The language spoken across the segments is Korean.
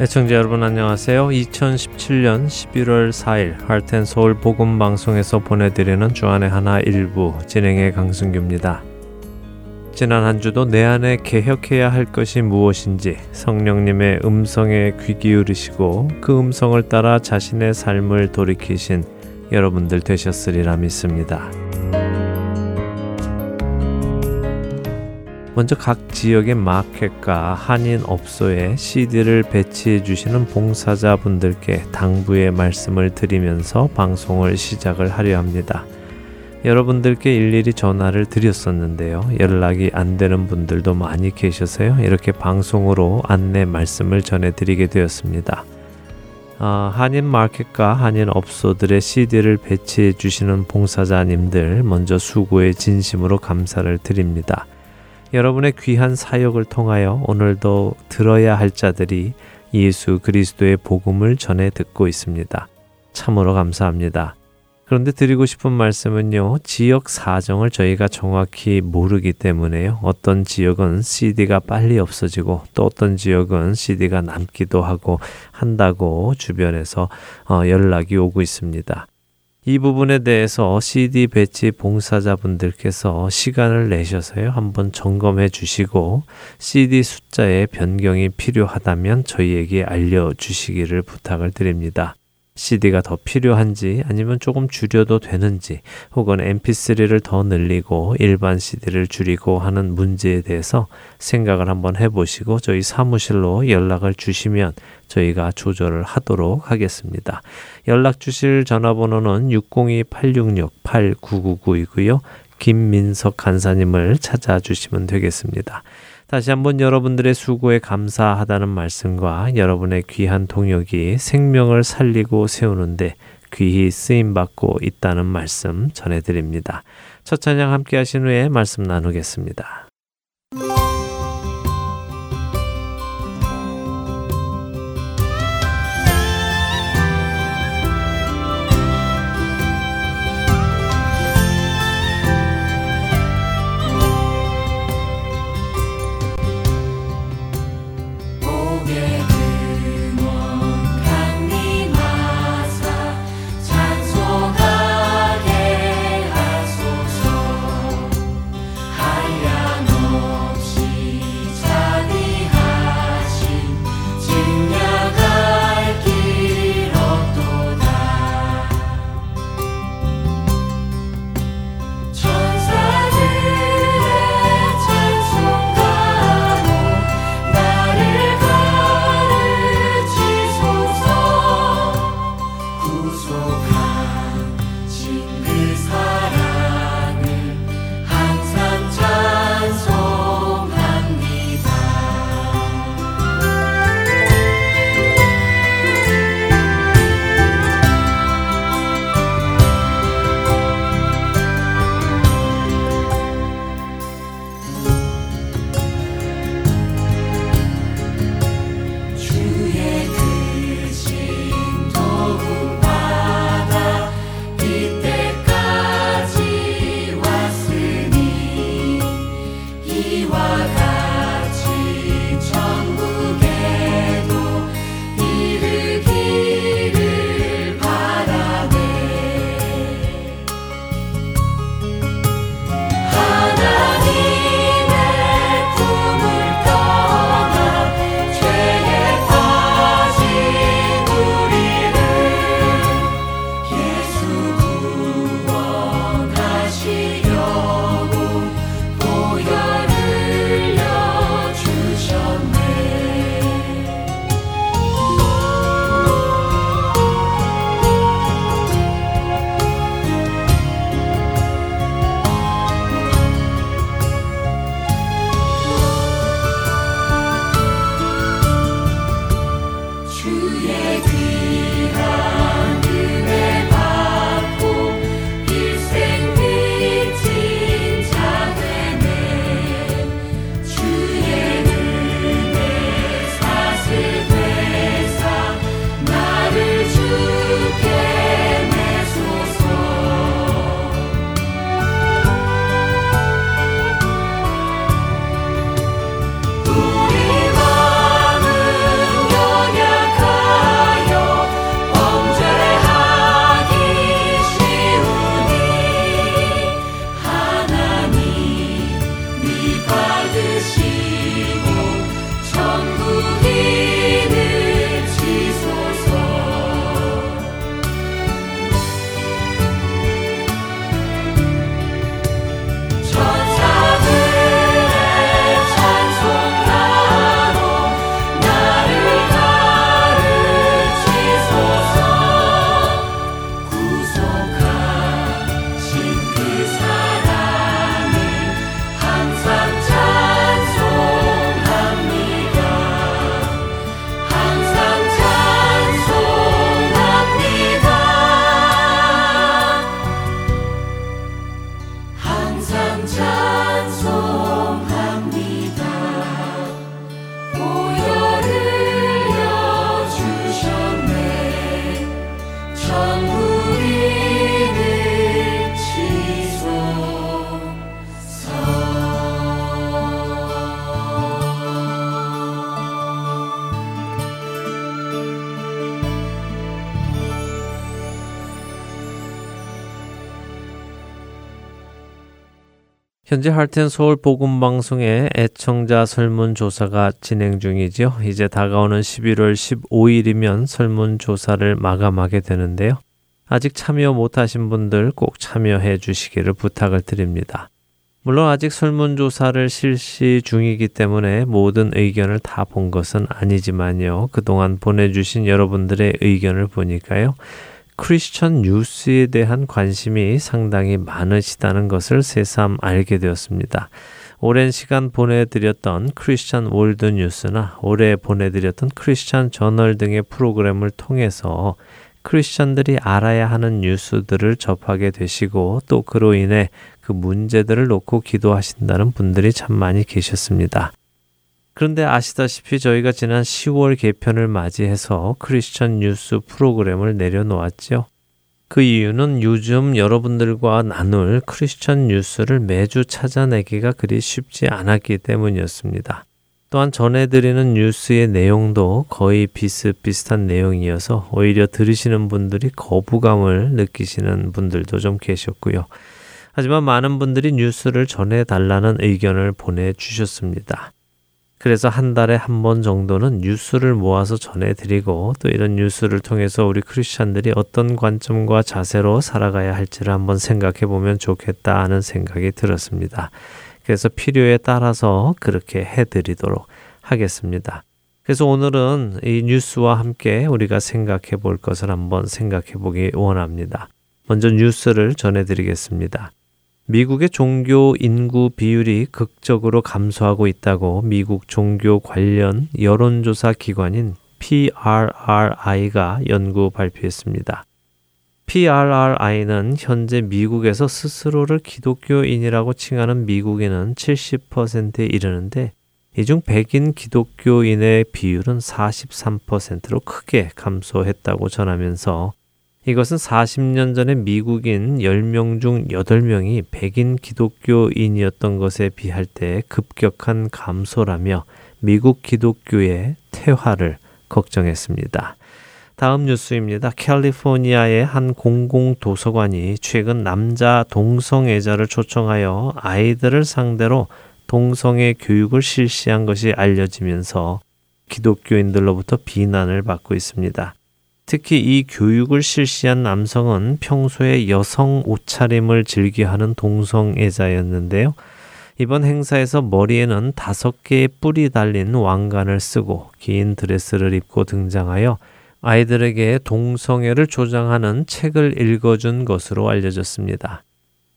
애청자 여러분 안녕하세요. 2017년 11월 4일 할텐 서울 복음 방송에서 보내드리는 주안의 하나 일부 진행의 강승규입니다. 지난 한 주도 내 안에 개혁해야 할 것이 무엇인지 성령님의 음성에 귀 기울이시고 그 음성을 따라 자신의 삶을 돌이키신 여러분들 되셨으리라 믿습니다. 먼저 각 지역의 마켓과 한인 업소에 CD를 배치해 주시는 봉사자분들께 당부의 말씀을 드리면서 방송을 시작을 하려 합니다. 여러분들께 일일이 전화를 드렸었는데요. 연락이 안 되는 분들도 많이 계셔서요. 이렇게 방송으로 안내 말씀을 전해드리게 되었습니다. 아, 한인 마켓과 한인 업소들의 CD를 배치해 주시는 봉사자님들 먼저 수고의 진심으로 감사를 드립니다. 여러분의 귀한 사역을 통하여 오늘도 들어야 할 자들이 예수 그리스도의 복음을 전해 듣고 있습니다. 참으로 감사합니다. 그런데 드리고 싶은 말씀은요, 지역 사정을 저희가 정확히 모르기 때문에요. 어떤 지역은 CD가 빨리 없어지고 또 어떤 지역은 CD가 남기도 하고 한다고 주변에서 어, 연락이 오고 있습니다. 이 부분에 대해서 CD 배치 봉사자분들께서 시간을 내셔서요. 한번 점검해 주시고 CD 숫자의 변경이 필요하다면 저희에게 알려 주시기를 부탁을 드립니다. CD가 더 필요한지 아니면 조금 줄여도 되는지 혹은 MP3를 더 늘리고 일반 CD를 줄이고 하는 문제에 대해서 생각을 한번 해보시고 저희 사무실로 연락을 주시면 저희가 조절을 하도록 하겠습니다. 연락 주실 전화번호는 602-866-8999이고요. 김민석 간사님을 찾아주시면 되겠습니다. 다시 한번 여러분들의 수고에 감사하다는 말씀과 여러분의 귀한 동역이 생명을 살리고 세우는데 귀히 쓰임 받고 있다는 말씀 전해드립니다. 첫 찬양 함께 하신 후에 말씀 나누겠습니다. 현재 할텐 서울 복음 방송의 애청자 설문 조사가 진행 중이지요. 이제 다가오는 11월 15일이면 설문 조사를 마감하게 되는데요. 아직 참여 못하신 분들 꼭 참여해 주시기를 부탁을 드립니다. 물론 아직 설문조사를 실시 중이기 때문에 모든 의견을 다 본 것은 아니지만요. 그동안 보내주신 여러분들의 의견을 보니까요. 크리스천 뉴스에 대한 관심이 상당히 많으시다는 것을 새삼 알게 되었습니다. 오랜 시간 보내드렸던 크리스천 월드 뉴스나 올해 보내드렸던 크리스천 저널 등의 프로그램을 통해서 크리스천들이 알아야 하는 뉴스들을 접하게 되시고 또 그로 인해 그 문제들을 놓고 기도하신다는 분들이 참 많이 계셨습니다. 그런데 아시다시피 저희가 지난 10월 개편을 맞이해서 크리스천 뉴스 프로그램을 내려놓았죠. 그 이유는 요즘 여러분들과 나눌 크리스천 뉴스를 매주 찾아내기가 그리 쉽지 않았기 때문이었습니다. 또한 전해드리는 뉴스의 내용도 거의 비슷비슷한 내용이어서 오히려 들으시는 분들이 거부감을 느끼시는 분들도 좀 계셨고요. 하지만 많은 분들이 뉴스를 전해달라는 의견을 보내주셨습니다. 그래서 한 달에 한 번 정도는 뉴스를 모아서 전해드리고 또 이런 뉴스를 통해서 우리 크리스찬들이 어떤 관점과 자세로 살아가야 할지를 한번 생각해 보면 좋겠다 하는 생각이 들었습니다. 그래서 필요에 따라서 그렇게 해드리도록 하겠습니다. 그래서 오늘은 이 뉴스와 함께 우리가 생각해 볼 것을 한번 생각해 보기 원합니다. 먼저 뉴스를 전해드리겠습니다. 미국의 종교 인구 비율이 극적으로 감소하고 있다고 미국 종교 관련 여론조사 기관인 PRRI가 연구 발표했습니다. PRRI는 현재 미국에서 스스로를 기독교인이라고 칭하는 미국인은 70%에 이르는데 이 중 백인 기독교인의 비율은 43%로 크게 감소했다고 전하면서 이것은 40년 전에 미국인 10명 중 8명이 백인 기독교인이었던 것에 비할 때 급격한 감소라며 미국 기독교의 퇴화를 걱정했습니다. 다음 뉴스입니다. 캘리포니아의 한 공공 도서관이 최근 남자 동성애자를 초청하여 아이들을 상대로 동성애 교육을 실시한 것이 알려지면서 기독교인들로부터 비난을 받고 있습니다. 특히 이 교육을 실시한 남성은 평소에 여성 옷차림을 즐겨하는 동성애자였는데요. 이번 행사에서 머리에는 다섯 개의 뿔이 달린 왕관을 쓰고 긴 드레스를 입고 등장하여 아이들에게 동성애를 조장하는 책을 읽어준 것으로 알려졌습니다.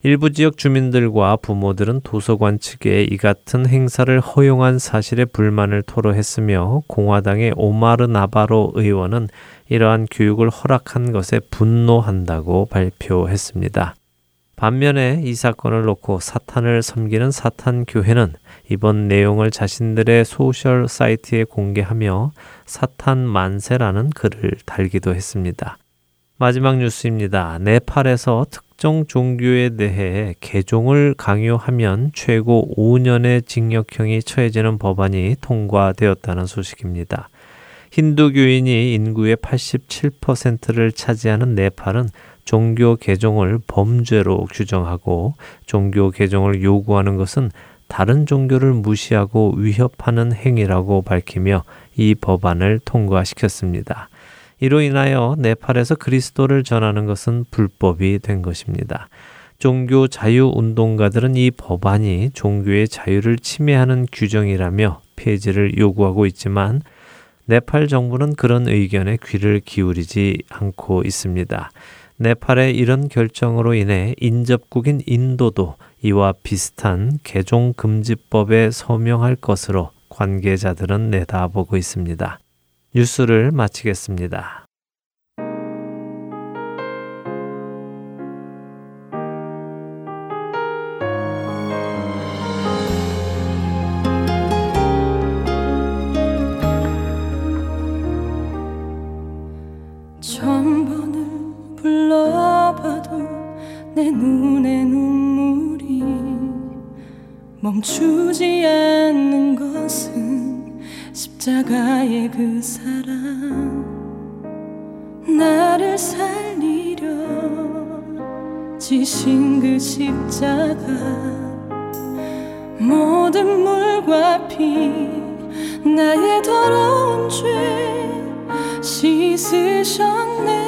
일부 지역 주민들과 부모들은 도서관 측에 이 같은 행사를 허용한 사실에 불만을 토로했으며 공화당의 오마르 나바로 의원은 이러한 교육을 허락한 것에 분노한다고 발표했습니다. 반면에 이 사건을 놓고 사탄을 섬기는 사탄 교회는 이번 내용을 자신들의 소셜 사이트에 공개하며 사탄 만세라는 글을 달기도 했습니다. 마지막 뉴스입니다. 네팔에서 특정 종교에 대해 개종을 강요하면 최고 5년의 징역형이 처해지는 법안이 통과되었다는 소식입니다. 힌두교인이 인구의 87%를 차지하는 네팔은 종교 개종을 범죄로 규정하고 종교 개종을 요구하는 것은 다른 종교를 무시하고 위협하는 행위라고 밝히며 이 법안을 통과시켰습니다. 이로 인하여 네팔에서 그리스도를 전하는 것은 불법이 된 것입니다. 종교 자유 운동가들은 이 법안이 종교의 자유를 침해하는 규정이라며 폐지를 요구하고 있지만 네팔 정부는 그런 의견에 귀를 기울이지 않고 있습니다. 네팔의 이런 결정으로 인해 인접국인 인도도 이와 비슷한 개종 금지법에 서명할 것으로 관계자들은 내다보고 있습니다. 뉴스를 마치겠습니다. 멈추지 않는 것은 십자가의 그사 지신 그 십자가 모든 물과 피 나의 더러운 죄 씻으셨네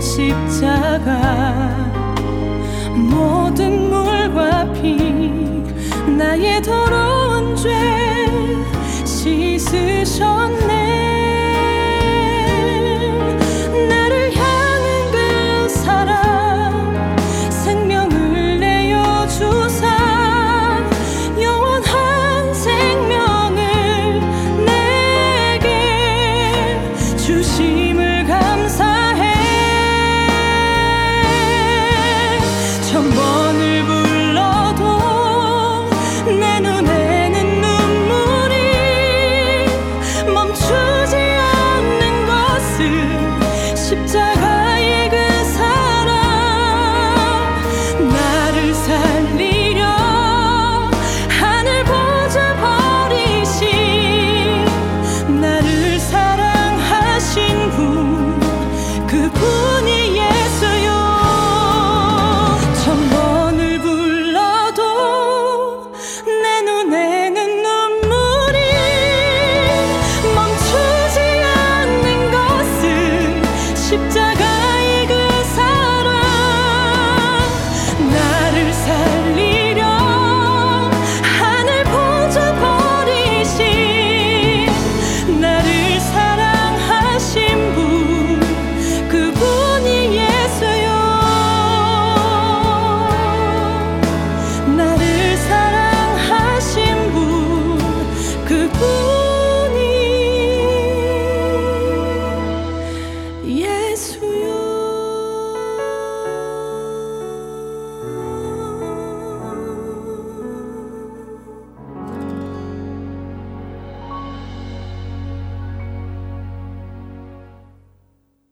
십자가 모든 물과 피 나의 더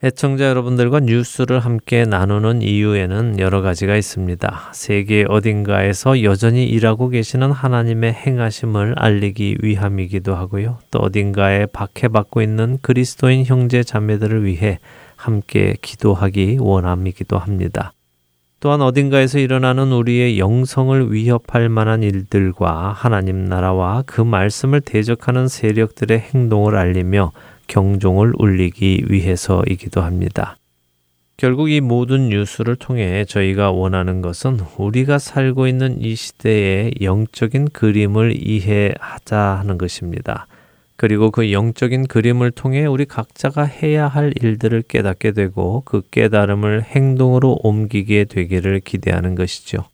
애청자 여러분들과 뉴스를 함께 나누는 이유에는 여러 가지가 있습니다. 세계 어딘가에서 여전히 일하고 계시는 하나님의 행하심을 알리기 위함이기도 하고요. 또 어딘가에 박해받고 있는 그리스도인 형제 자매들을 위해 함께 기도하기 원함이기도 합니다. 또한 어딘가에서 일어나는 우리의 영성을 위협할 만한 일들과 하나님 나라와 그 말씀을 대적하는 세력들의 행동을 알리며 경종을 울리기 위해서이기도 합니다. 결국 이 모든 뉴스를 통해 저희가 원하는 것은 우리가 살고 있는 이 시대의 영적인 그림을 이해하자 하는 것입니다. 그리고 그 영적인 그림을 통해 우리 각자가 해야 할 일들을 깨닫게 되고 그 깨달음을 행동으로 옮기게 되기를 기대하는 것이죠.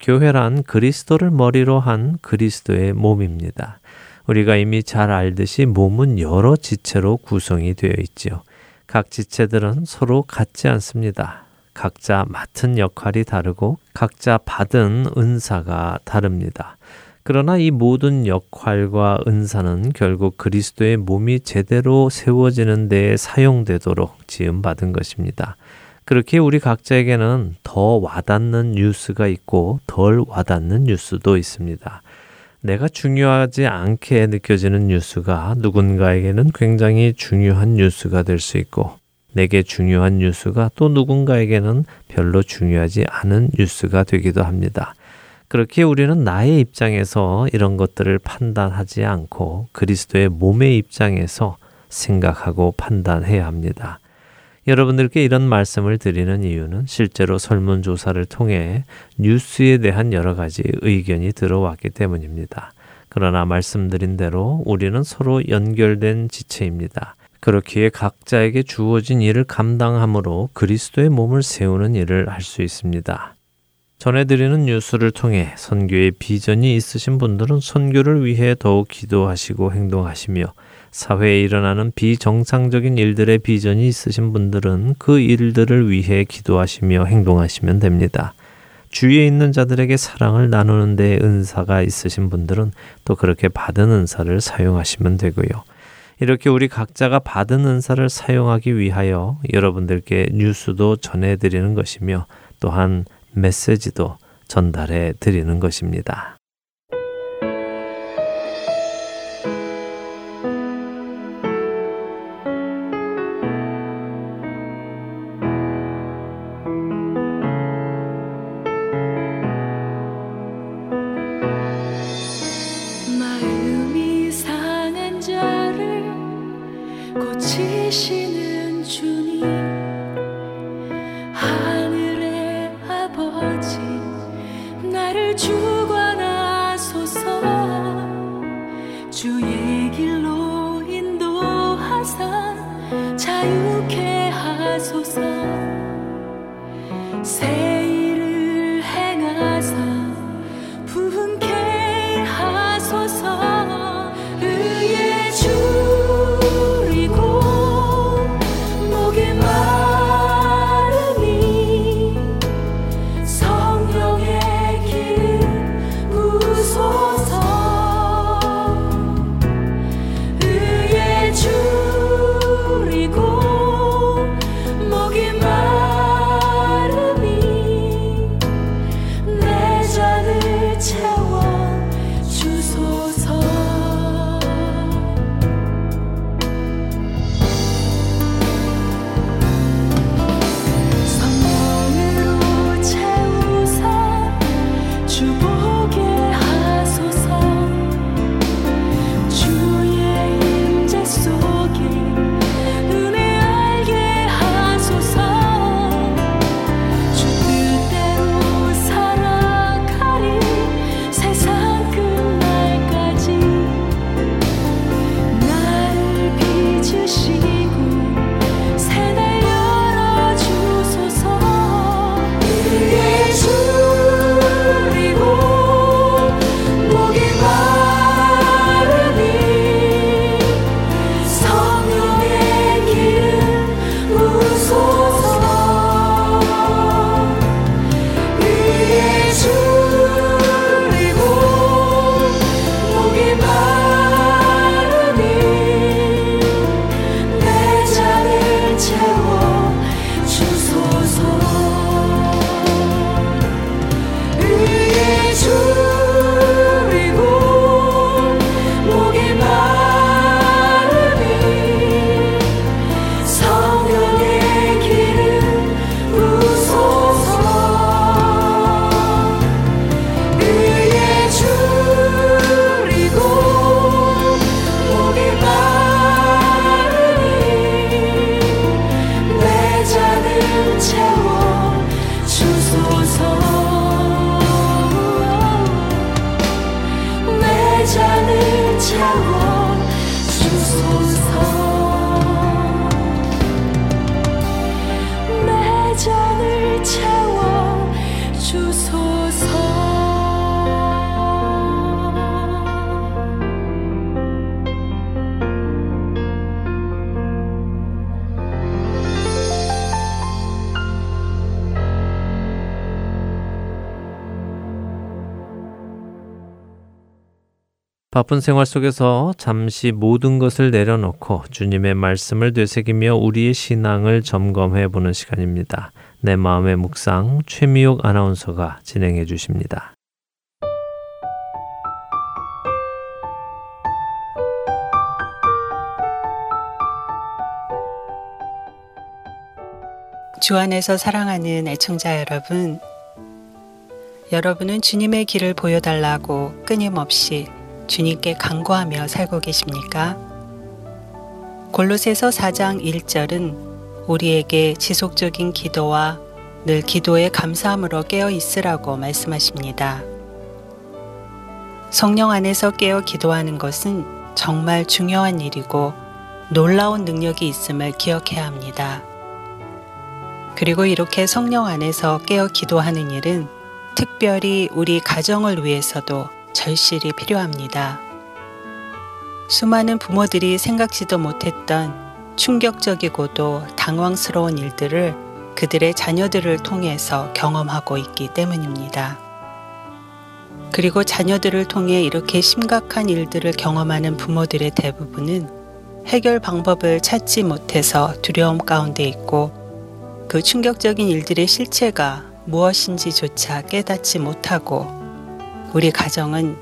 교회란 그리스도를 머리로 한 그리스도의 몸입니다. 우리가 이미 잘 알듯이 몸은 여러 지체로 구성이 되어 있지요. 각 지체들은 서로 같지 않습니다. 각자 맡은 역할이 다르고 각자 받은 은사가 다릅니다. 그러나 이 모든 역할과 은사는 결국 그리스도의 몸이 제대로 세워지는 데 사용되도록 지음받은 것입니다. 그렇게 우리 각자에게는 더 와닿는 뉴스가 있고 덜 와닿는 뉴스도 있습니다. 내가 중요하지 않게 느껴지는 뉴스가 누군가에게는 굉장히 중요한 뉴스가 될 수 있고 내게 중요한 뉴스가 또 누군가에게는 별로 중요하지 않은 뉴스가 되기도 합니다. 그렇게 우리는 나의 입장에서 이런 것들을 판단하지 않고 그리스도의 몸의 입장에서 생각하고 판단해야 합니다. 여러분들께 이런 말씀을 드리는 이유는 실제로 설문조사를 통해 뉴스에 대한 여러 가지 의견이 들어왔기 때문입니다. 그러나 말씀드린 대로 우리는 서로 연결된 지체입니다. 그렇기에 각자에게 주어진 일을 감당함으로 그리스도의 몸을 세우는 일을 할 수 있습니다. 전해드리는 뉴스를 통해 선교의 비전이 있으신 분들은 선교를 위해 더욱 기도하시고 행동하시며 사회에 일어나는 비정상적인 일들의 비전이 있으신 분들은 그 일들을 위해 기도하시며 행동하시면 됩니다. 주위에 있는 자들에게 사랑을 나누는 데 은사가 있으신 분들은 또 그렇게 받은 은사를 사용하시면 되고요. 이렇게 우리 각자가 받은 은사를 사용하기 위하여 여러분들께 뉴스도 전해드리는 것이며 또한 메시지도 전달해 드리는 것입니다. 바쁜 생활 속에서 잠시 모든 것을 내려놓고 주님의 말씀을 되새기며 우리의 신앙을 점검해 보는 시간입니다. 내 마음의 묵상 최미옥 아나운서가 진행해 주십니다. 주 안에서 사랑하는 애청자 여러분, 여러분은 주님의 길을 보여달라고 끊임없이 주님께 간구하며 살고 계십니까? 골로새서 4장 1절은 우리에게 지속적인 기도와 늘 기도에 감사함으로 깨어 있으라고 말씀하십니다. 성령 안에서 깨어 기도하는 것은 정말 중요한 일이고 놀라운 능력이 있음을 기억해야 합니다. 그리고 이렇게 성령 안에서 깨어 기도하는 일은 특별히 우리 가정을 위해서도 절실히 필요합니다. 수많은 부모들이 생각지도 못했던 충격적이고도 당황스러운 일들을 그들의 자녀들을 통해서 경험하고 있기 때문입니다. 그리고 자녀들을 통해 이렇게 심각한 일들을 경험하는 부모들의 대부분은 해결 방법을 찾지 못해서 두려움 가운데 있고 그 충격적인 일들의 실체가 무엇인지조차 깨닫지 못하고 우리 가정은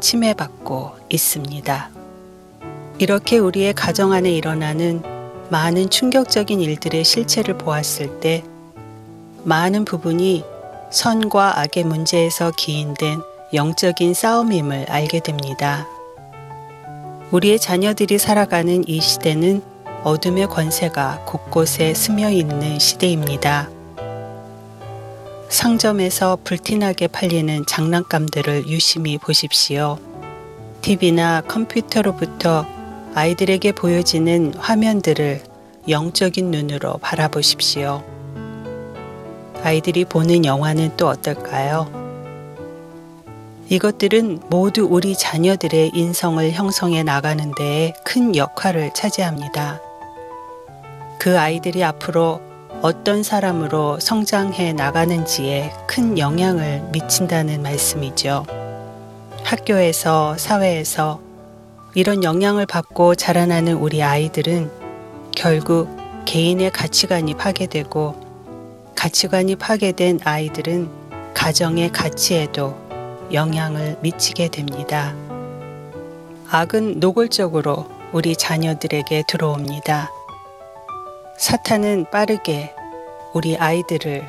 침해받고 있습니다. 이렇게 우리의 가정 안에 일어나는 많은 충격적인 일들의 실체를 보았을 때 많은 부분이 선과 악의 문제에서 기인된 영적인 싸움임을 알게 됩니다. 우리의 자녀들이 살아가는 이 시대는 어둠의 권세가 곳곳에 스며 있는 시대입니다. 상점에서 불티나게 팔리는 장난감들을 유심히 보십시오. TV나 컴퓨터로부터 아이들에게 보여지는 화면들을 영적인 눈으로 바라보십시오. 아이들이 보는 영화는 또 어떨까요? 이것들은 모두 우리 자녀들의 인성을 형성해 나가는 데에 큰 역할을 차지합니다. 그 아이들이 앞으로 어떤 사람으로 성장해 나가는지에 큰 영향을 미친다는 말씀이죠. 학교에서, 사회에서 이런 영향을 받고 자라나는 우리 아이들은 결국 개인의 가치관이 파괴되고 가치관이 파괴된 아이들은 가정의 가치에도 영향을 미치게 됩니다. 악은 노골적으로 우리 자녀들에게 들어옵니다. 사탄은 빠르게 우리 아이들을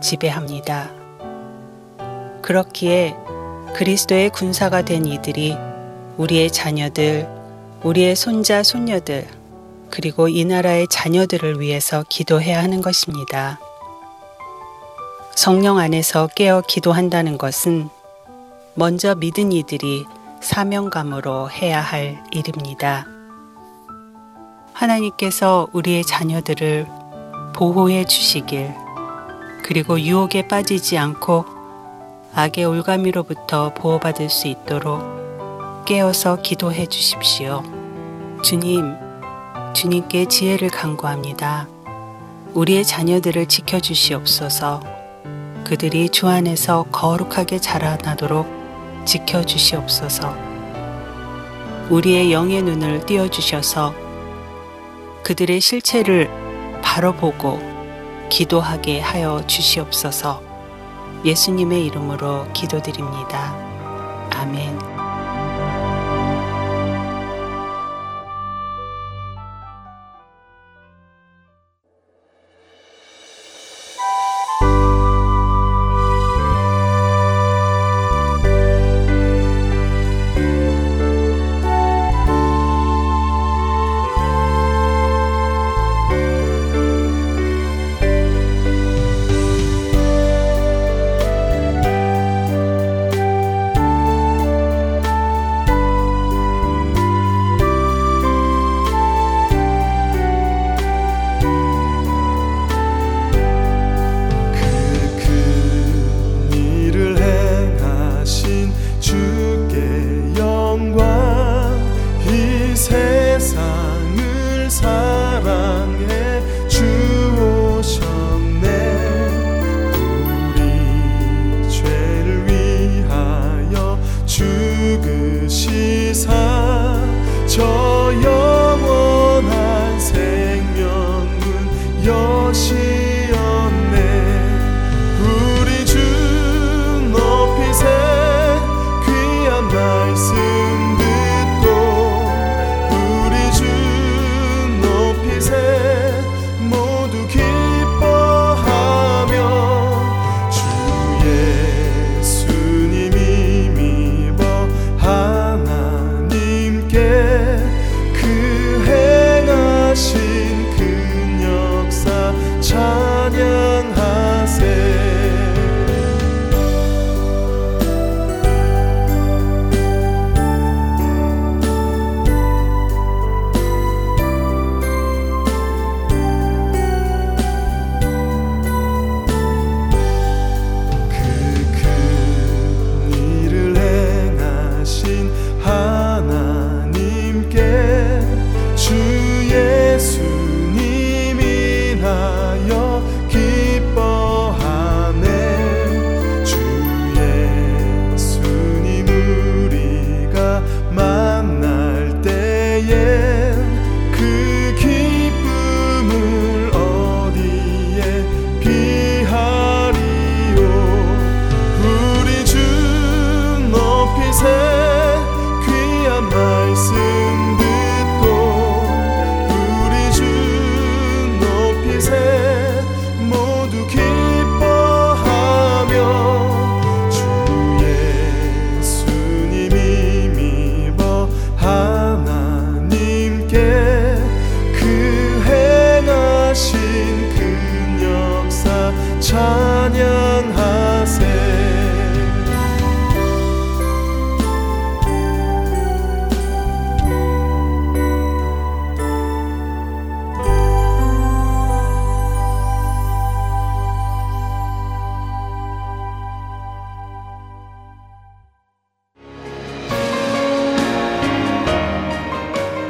지배합니다. 그렇기에 그리스도의 군사가 된 이들이 우리의 자녀들, 우리의 손자, 손녀들, 그리고 이 나라의 자녀들을 위해서 기도해야 하는 것입니다. 성령 안에서 깨어 기도한다는 것은 먼저 믿은 이들이 사명감으로 해야 할 일입니다. 하나님께서 우리의 자녀들을 보호해 주시길, 그리고 유혹에 빠지지 않고 악의 올가미로부터 보호받을 수 있도록 깨어서 기도해 주십시오. 주님, 주님께 지혜를 간구합니다. 우리의 자녀들을 지켜주시옵소서. 그들이 주 안에서 거룩하게 자라나도록 지켜주시옵소서. 우리의 영의 눈을 띄워주셔서 그들의 실체를 바로 보고 기도하게 하여 주시옵소서 예수님의 이름으로 기도드립니다. 아멘.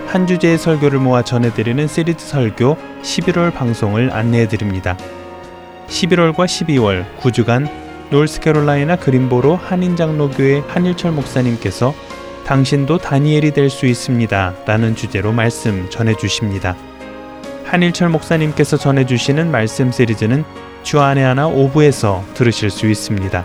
한 주제의 설교를 모아 전해드리는 시리즈 설교 11월 방송을 안내해드립니다. 11월과 12월 9주간 노스캐롤라이나 그린보로 한인장로교회 한일철 목사님께서 당신도 다니엘이 될 수 있습니다. 라는 주제로 말씀 전해주십니다. 한일철 목사님께서 전해주시는 말씀 시리즈는 주안의 하나 오부에서 들으실 수 있습니다.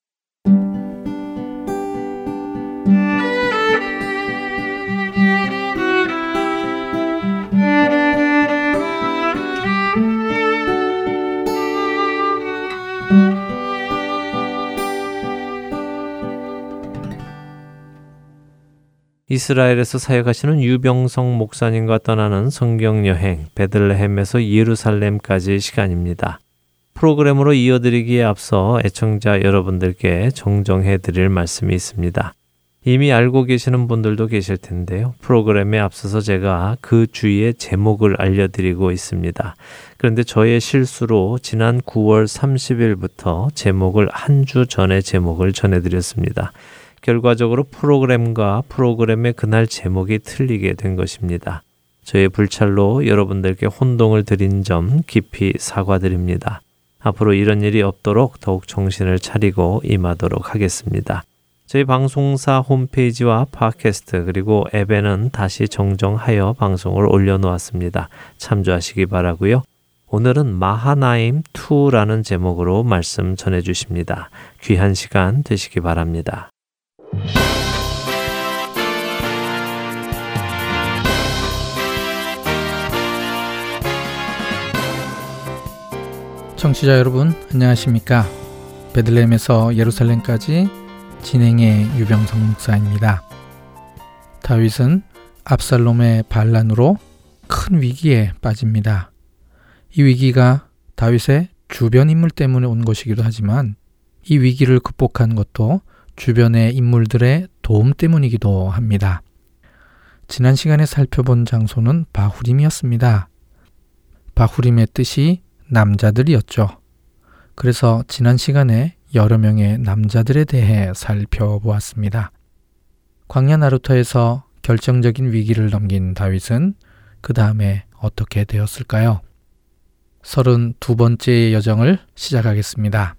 이스라엘에서 사역하시는 유병성 목사님과 떠나는 성경 여행 베들레헴에서 예루살렘까지 시간입니다. 프로그램으로 이어드리기에 앞서 애청자 여러분들께 정정해 드릴 말씀이 있습니다. 이미 알고 계시는 분들도 계실 텐데요. 프로그램에 앞서서 제가 그 주의 제목을 알려드리고 있습니다. 그런데 저의 실수로 지난 9월 30일부터 제목을 한 주 전에 제목을 전해드렸습니다. 결과적으로 프로그램과 프로그램의 그날 제목이 틀리게 된 것입니다. 저의 불찰로 여러분들께 혼동을 드린 점 깊이 사과드립니다. 앞으로 이런 일이 없도록 더욱 정신을 차리고 임하도록 하겠습니다. 저희 방송사 홈페이지와 팟캐스트 그리고 앱에는 다시 정정하여 방송을 올려놓았습니다. 참조하시기 바라고요. 오늘은 마하나임 2라는 제목으로 말씀 전해 주십니다. 귀한 시간 되시기 바랍니다. 청취자 여러분 안녕하십니까 베들레헴에서 예루살렘까지 진행의 유병성 목사입니다. 다윗은 압살롬의 반란으로 큰 위기에 빠집니다. 이 위기가 다윗의 주변 인물 때문에 온 것이기도 하지만 이 위기를 극복한 것도 주변의 인물들의 도움 때문이기도 합니다. 지난 시간에 살펴본 장소는 바후림이었습니다. 바후림의 뜻이 남자들이었죠. 그래서 지난 시간에 여러 명의 남자들에 대해 살펴보았습니다. 광야 나루터에서 결정적인 위기를 넘긴 다윗은 그 다음에 어떻게 되었을까요? 서른 두 번째의 여정을 시작하겠습니다.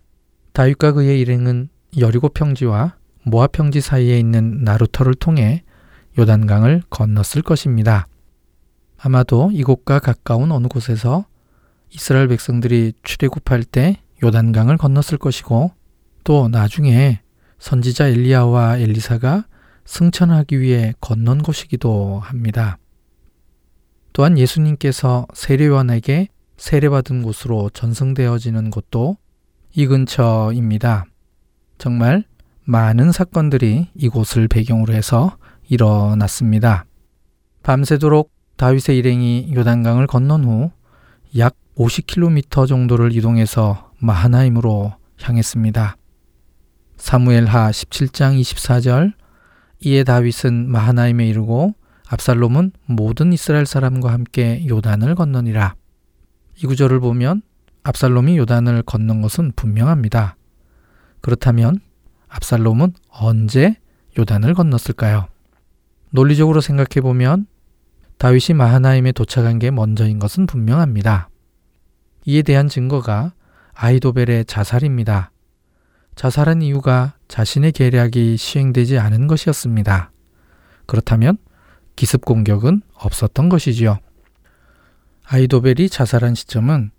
다윗과 그의 일행은 여리고 평지와 모아 평지 사이에 있는 나루터를 통해 요단강을 건넜을 것입니다. 아마도 이곳과 가까운 어느 곳에서 이스라엘 백성들이 출애굽할 때 요단강을 건넜을 것이고 또 나중에 선지자 엘리야와 엘리사가 승천하기 위해 건넌 곳이기도 합니다. 또한 예수님께서 세례요한에게 세례받은 곳으로 전승되어지는 곳도 이 근처입니다. 정말 많은 사건들이 이곳을 배경으로 해서 일어났습니다. 밤새도록 다윗의 일행이 요단강을 건넌 후 약 50km 정도를 이동해서 마하나임으로 향했습니다. 사무엘하 17장 24절 이에 다윗은 마하나임에 이르고 압살롬은 모든 이스라엘 사람과 함께 요단을 건너니라. 이 구절을 보면 압살롬이 요단을 건넌 것은 분명합니다. 그렇다면 압살롬은 언제 요단을 건넜을까요? 논리적으로 생각해 보면 다윗이 마하나임에 도착한 게 먼저인 것은 분명합니다. 이에 대한 증거가 아이도벨의 자살입니다. 자살한 이유가 자신의 계략이 시행되지 않은 것이었습니다. 그렇다면 기습 공격은 없었던 것이지요. 아이도벨이 자살한 시점은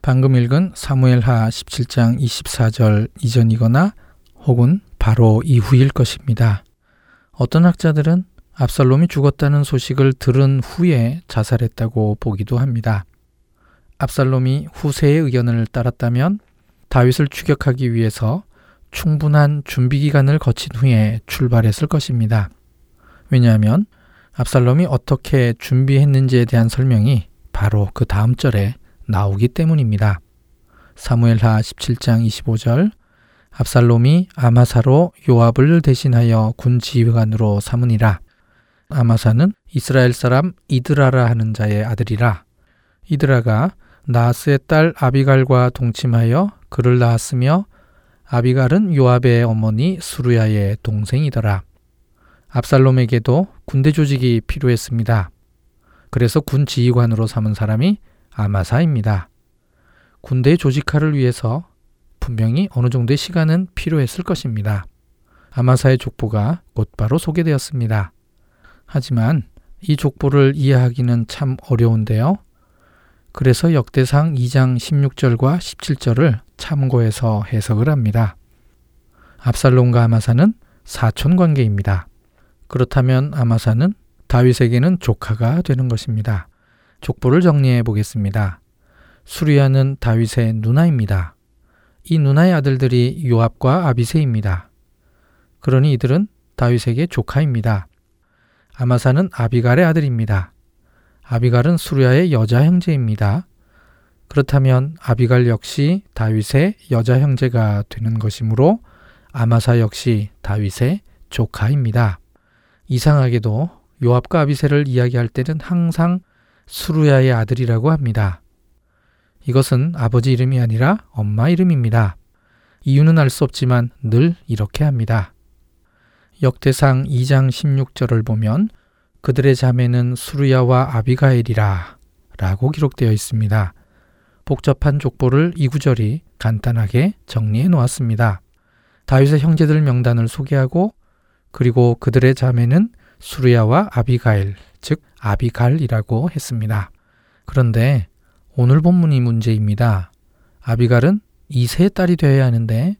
방금 읽은 사무엘하 17장 24절 이전이거나 혹은 바로 이후일 것입니다. 어떤 학자들은 압살롬이 죽었다는 소식을 들은 후에 자살했다고 보기도 합니다. 압살롬이 후세의 의견을 따랐다면 다윗을 추격하기 위해서 충분한 준비 기간을 거친 후에 출발했을 것입니다. 왜냐하면 압살롬이 어떻게 준비했는지에 대한 설명이 바로 그 다음 절에 나오기 때문입니다. 사무엘하 17장 25절 압살롬이 아마사로 요압을 대신하여 군 지휘관으로 삼으니라. 아마사는 이스라엘 사람 이드라라 하는 자의 아들이라. 이드라가 나스의 딸 아비갈과 동침하여 그를 낳았으며 아비갈은 요압의 어머니 수루야의 동생이더라. 압살롬에게도 군대 조직이 필요했습니다. 그래서 군 지휘관으로 삼은 사람이 아마사입니다. 군대 조직화를 위해서 분명히 어느 정도의 시간은 필요했을 것입니다. 아마사의 족보가 곧바로 소개되었습니다. 하지만 이 족보를 이해하기는 참 어려운데요. 그래서 역대상 2장 16절과 17절을 참고해서 해석을 합니다. 압살롬과 아마사는 사촌 관계입니다. 그렇다면 아마사는 다윗에게는 조카가 되는 것입니다. 족보를 정리해 보겠습니다. 수리아는 다윗의 누나입니다. 이 누나의 아들들이 요압과 아비세입니다. 그러니 이들은 다윗에게 조카입니다. 아마사는 아비갈의 아들입니다. 아비갈은 수리아의 여자 형제입니다. 그렇다면 아비갈 역시 다윗의 여자 형제가 되는 것이므로 아마사 역시 다윗의 조카입니다. 이상하게도 요압과 아비세를 이야기할 때는 항상 수루야의 아들이라고 합니다. 이것은 아버지 이름이 아니라 엄마 이름입니다. 이유는 알 수 없지만 늘 이렇게 합니다. 역대상 2장 16절을 보면 그들의 자매는 수르야와 아비가엘이라 라고 기록되어 있습니다. 복잡한 족보를 이 구절이 간단하게 정리해 놓았습니다. 다윗의 형제들 명단을 소개하고 그리고 그들의 자매는 수르야와 아비가엘, 즉 아비갈이라고 했습니다. 그런데 오늘 본문이 문제입니다. 아비갈은 이세의 딸이 되어야 하는데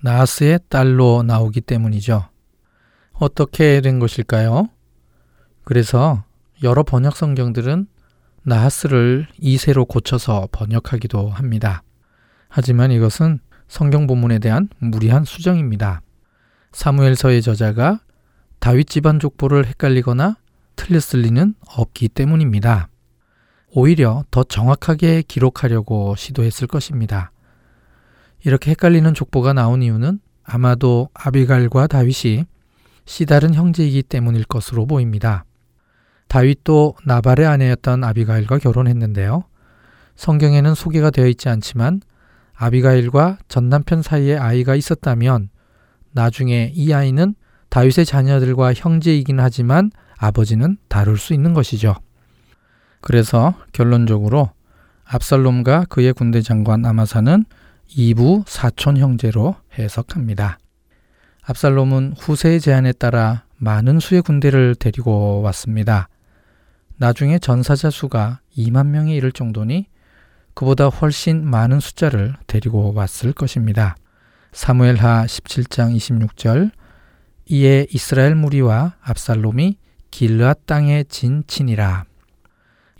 나스의 딸로 나오기 때문이죠. 어떻게 된 것일까요? 그래서 여러 번역 성경들은 나하스를 이세로 고쳐서 번역하기도 합니다. 하지만 이것은 성경 본문에 대한 무리한 수정입니다. 사무엘서의 저자가 다윗 집안 족보를 헷갈리거나 틀렸을 리는 없기 때문입니다. 오히려 더 정확하게 기록하려고 시도했을 것입니다. 이렇게 헷갈리는 족보가 나온 이유는 아마도 아비갈과 다윗이 씨다른 형제이기 때문일 것으로 보입니다. 다윗도 나발의 아내였던 아비가일과 결혼했는데요. 성경에는 소개가 되어 있지 않지만 아비가일과 전 남편 사이에 아이가 있었다면 나중에 이 아이는 다윗의 자녀들과 형제이긴 하지만 아버지는 다룰 수 있는 것이죠. 그래서 결론적으로 압살롬과 그의 군대 장관 아마사는 이부 사촌 형제로 해석합니다. 압살롬은 후세의 제안에 따라 많은 수의 군대를 데리고 왔습니다. 나중에 전사자 수가 2만 명에 이를 정도니 그보다 훨씬 많은 숫자를 데리고 왔을 것입니다. 사무엘하 17장 26절 이에 이스라엘 무리와 압살롬이 길르앗 땅에 진친이라.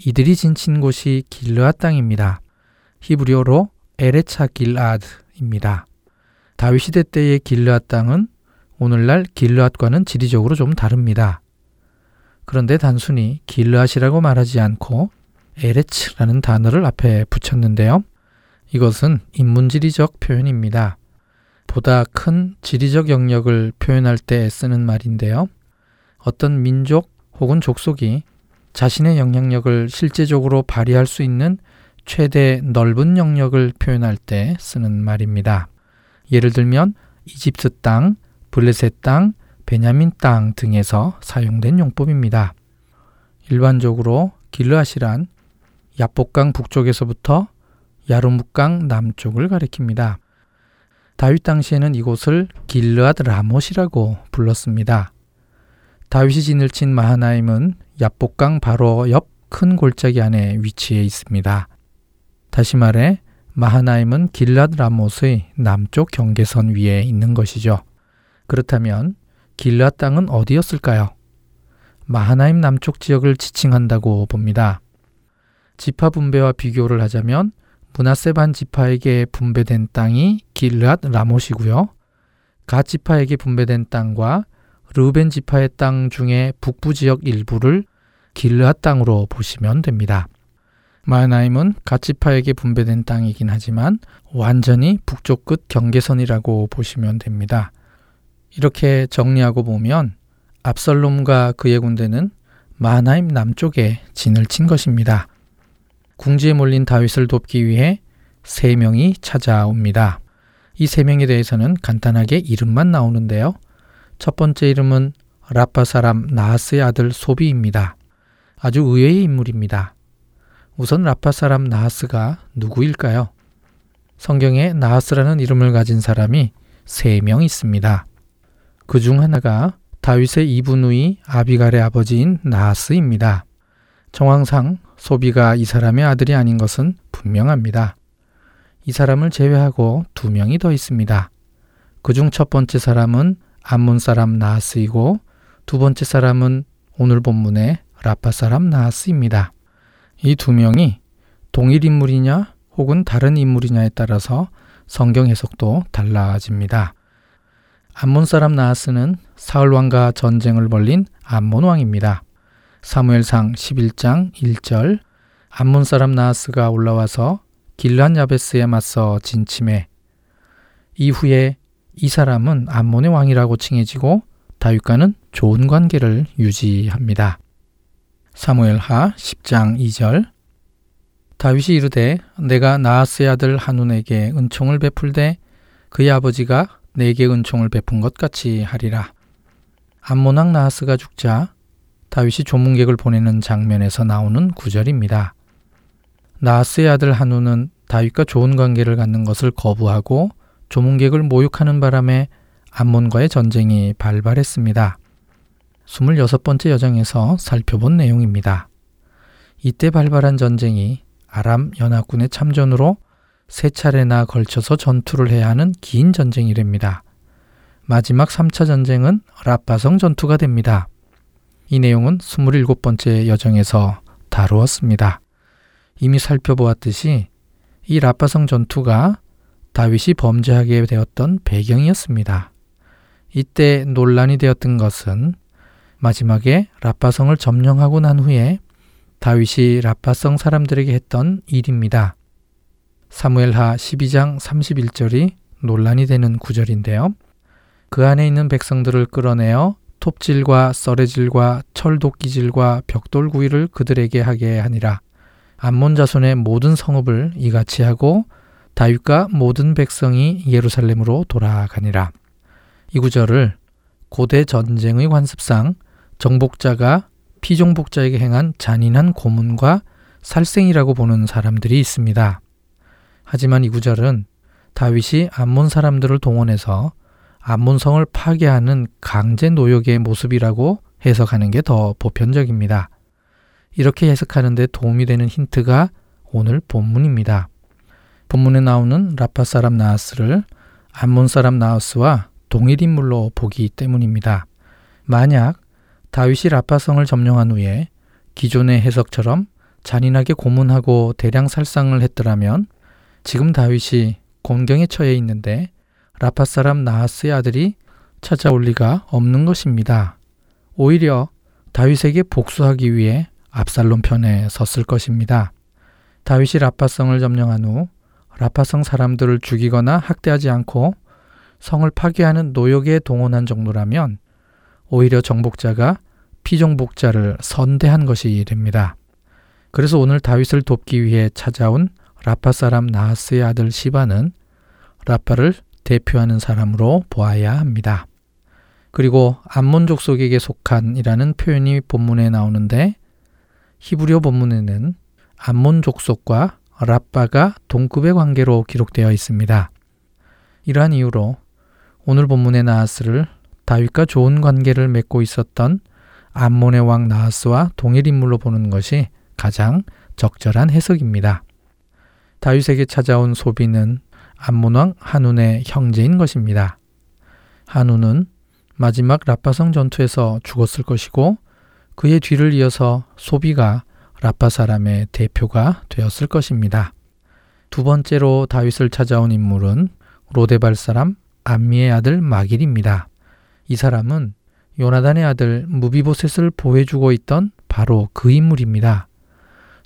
이들이 진친 곳이 길르앗 땅입니다. 히브리어로 에레차 길아드입니다. 다윗 시대 때의 길르앗 땅은 오늘날 길르앗과는 지리적으로 좀 다릅니다. 그런데 단순히 길르앗이라고 말하지 않고 에레츠라는 단어를 앞에 붙였는데요. 이것은 인문지리적 표현입니다. 보다 큰 지리적 영역을 표현할 때 쓰는 말인데요. 어떤 민족 혹은 족속이 자신의 영향력을 실제적으로 발휘할 수 있는 최대 넓은 영역을 표현할 때 쓰는 말입니다. 예를 들면 이집트 땅, 블레셋 땅, 베냐민 땅 등에서 사용된 용법입니다. 일반적으로 길르앗이란 야복강 북쪽에서부터 야르묵강 남쪽을 가리킵니다. 다윗 당시에는 이곳을 길르앗 라못이라고 불렀습니다. 다윗이 진을 친 마하나임은 야복강 바로 옆 큰 골짜기 안에 위치해 있습니다. 다시 말해 마하나임은 길랏 라못의 남쪽 경계선 위에 있는 것이죠. 그렇다면 길랏 땅은 어디였을까요? 마하나임 남쪽 지역을 지칭한다고 봅니다. 지파 분배와 비교를 하자면 문하세 반 지파에게 분배된 땅이 길랏 라못이고요. 가 지파에게 분배된 땅과 르벤 지파의 땅 중에 북부 지역 일부를 길르앗 땅으로 보시면 됩니다. 마하나임은 가치파에게 분배된 땅이긴 하지만 완전히 북쪽 끝 경계선이라고 보시면 됩니다. 이렇게 정리하고 보면 압살롬과 그의 군대는 마하나임 남쪽에 진을 친 것입니다. 궁지에 몰린 다윗을 돕기 위해 세 명이 찾아옵니다. 이 세 명에 대해서는 간단하게 이름만 나오는데요. 첫 번째 이름은 라파 사람 나하스의 아들 소비입니다. 아주 의외의 인물입니다. 우선 라파 사람 나하스가 누구일까요? 성경에 나하스라는 이름을 가진 사람이 세 명 있습니다. 그 중 하나가 다윗의 이분우이 아비갈의 아버지인 나하스입니다. 정황상 소비가 이 사람의 아들이 아닌 것은 분명합니다. 이 사람을 제외하고 두 명이 더 있습니다. 그 중 첫 번째 사람은 암몬 사람 나하스이고 두 번째 사람은 오늘 본문의 라파 사람 나하스입니다. 이 두 명이 동일 인물이냐 혹은 다른 인물이냐에 따라서 성경 해석도 달라집니다. 암몬 사람 나하스는 사울 왕과 전쟁을 벌린 암몬 왕입니다. 사무엘상 11장 1절 암몬 사람 나하스가 올라와서 길란 야베스에 맞서 진침해 이후에 이 사람은 암몬의 왕이라고 칭해지고 다윗과는 좋은 관계를 유지합니다. 사무엘하 10장 2절 다윗이 이르되 내가 나하스의 아들 한운에게 은총을 베풀되 그의 아버지가 내게 은총을 베푼 것 같이 하리라. 암모낭 나하스가 죽자 다윗이 조문객을 보내는 장면에서 나오는 구절입니다. 나하스의 아들 한운은 다윗과 좋은 관계를 갖는 것을 거부하고 조문객을 모욕하는 바람에 암몬과의 전쟁이 발발했습니다. 26번째 여정에서 살펴본 내용입니다. 이때 발발한 전쟁이 아람 연합군의 참전으로 세 차례나 걸쳐서 전투를 해야 하는 긴 전쟁이랍니다. 마지막 3차 전쟁은 라파성 전투가 됩니다. 이 내용은 27번째 여정에서 다루었습니다. 이미 살펴보았듯이 이 라파성 전투가 다윗이 범죄하게 되었던 배경이었습니다. 이때 논란이 되었던 것은 마지막에 라파성을 점령하고 난 후에 다윗이 라파성 사람들에게 했던 일입니다. 사무엘하 12장 31절이 논란이 되는 구절인데요. 그 안에 있는 백성들을 끌어내어 톱질과 썰레질과 철도끼질과 벽돌구이를 그들에게 하게 하니라. 암몬 자손의 모든 성읍을 이같이 하고 다윗과 모든 백성이 예루살렘으로 돌아가니라. 이 구절을 고대 전쟁의 관습상 정복자가 피정복자에게 행한 잔인한 고문과 살생이라고 보는 사람들이 있습니다. 하지만 이 구절은 다윗이 암몬 사람들을 동원해서 암몬성을 파괴하는 강제 노역의 모습이라고 해석하는 게 더 보편적입니다. 이렇게 해석하는데 도움이 되는 힌트가 오늘 본문입니다. 본문에 나오는 라파 사람 나하스를 암몬 사람 나하스와 동일 인물로 보기 때문입니다. 만약 다윗이 라파성을 점령한 후에 기존의 해석처럼 잔인하게 고문하고 대량 살상을 했더라면 지금 다윗이 곤경에 처해 있는데 라파 사람 나하스의 아들이 찾아올 리가 없는 것입니다. 오히려 다윗에게 복수하기 위해 압살롬 편에 섰을 것입니다. 다윗이 라파성을 점령한 후 라파성 사람들을 죽이거나 학대하지 않고 성을 파괴하는 노역에 동원한 정도라면 오히려 정복자가 피정복자를 선대한 것이 됩니다. 그래서 오늘 다윗을 돕기 위해 찾아온 라파 사람 나하스의 아들 시바는 라파를 대표하는 사람으로 보아야 합니다. 그리고 암몬족 속에게 속한이라는 표현이 본문에 나오는데 히브리어 본문에는 암몬 족 속과 라빠가 동급의 관계로 기록되어 있습니다. 이러한 이유로 오늘 본문의 나하스를 다윗과 좋은 관계를 맺고 있었던 암몬의 왕 나하스와 동일 인물로 보는 것이 가장 적절한 해석입니다. 다윗에게 찾아온 소비는 암몬 왕 한운의 형제인 것입니다. 한운은 마지막 라파성 전투에서 죽었을 것이고 그의 뒤를 이어서 소비가 라파 사람의 대표가 되었을 것입니다. 두 번째로 다윗을 찾아온 인물은 로데발 사람 암미의 아들 마길입니다. 이 사람은 요나단의 아들 무비보셋을 보호해주고 있던 바로 그 인물입니다.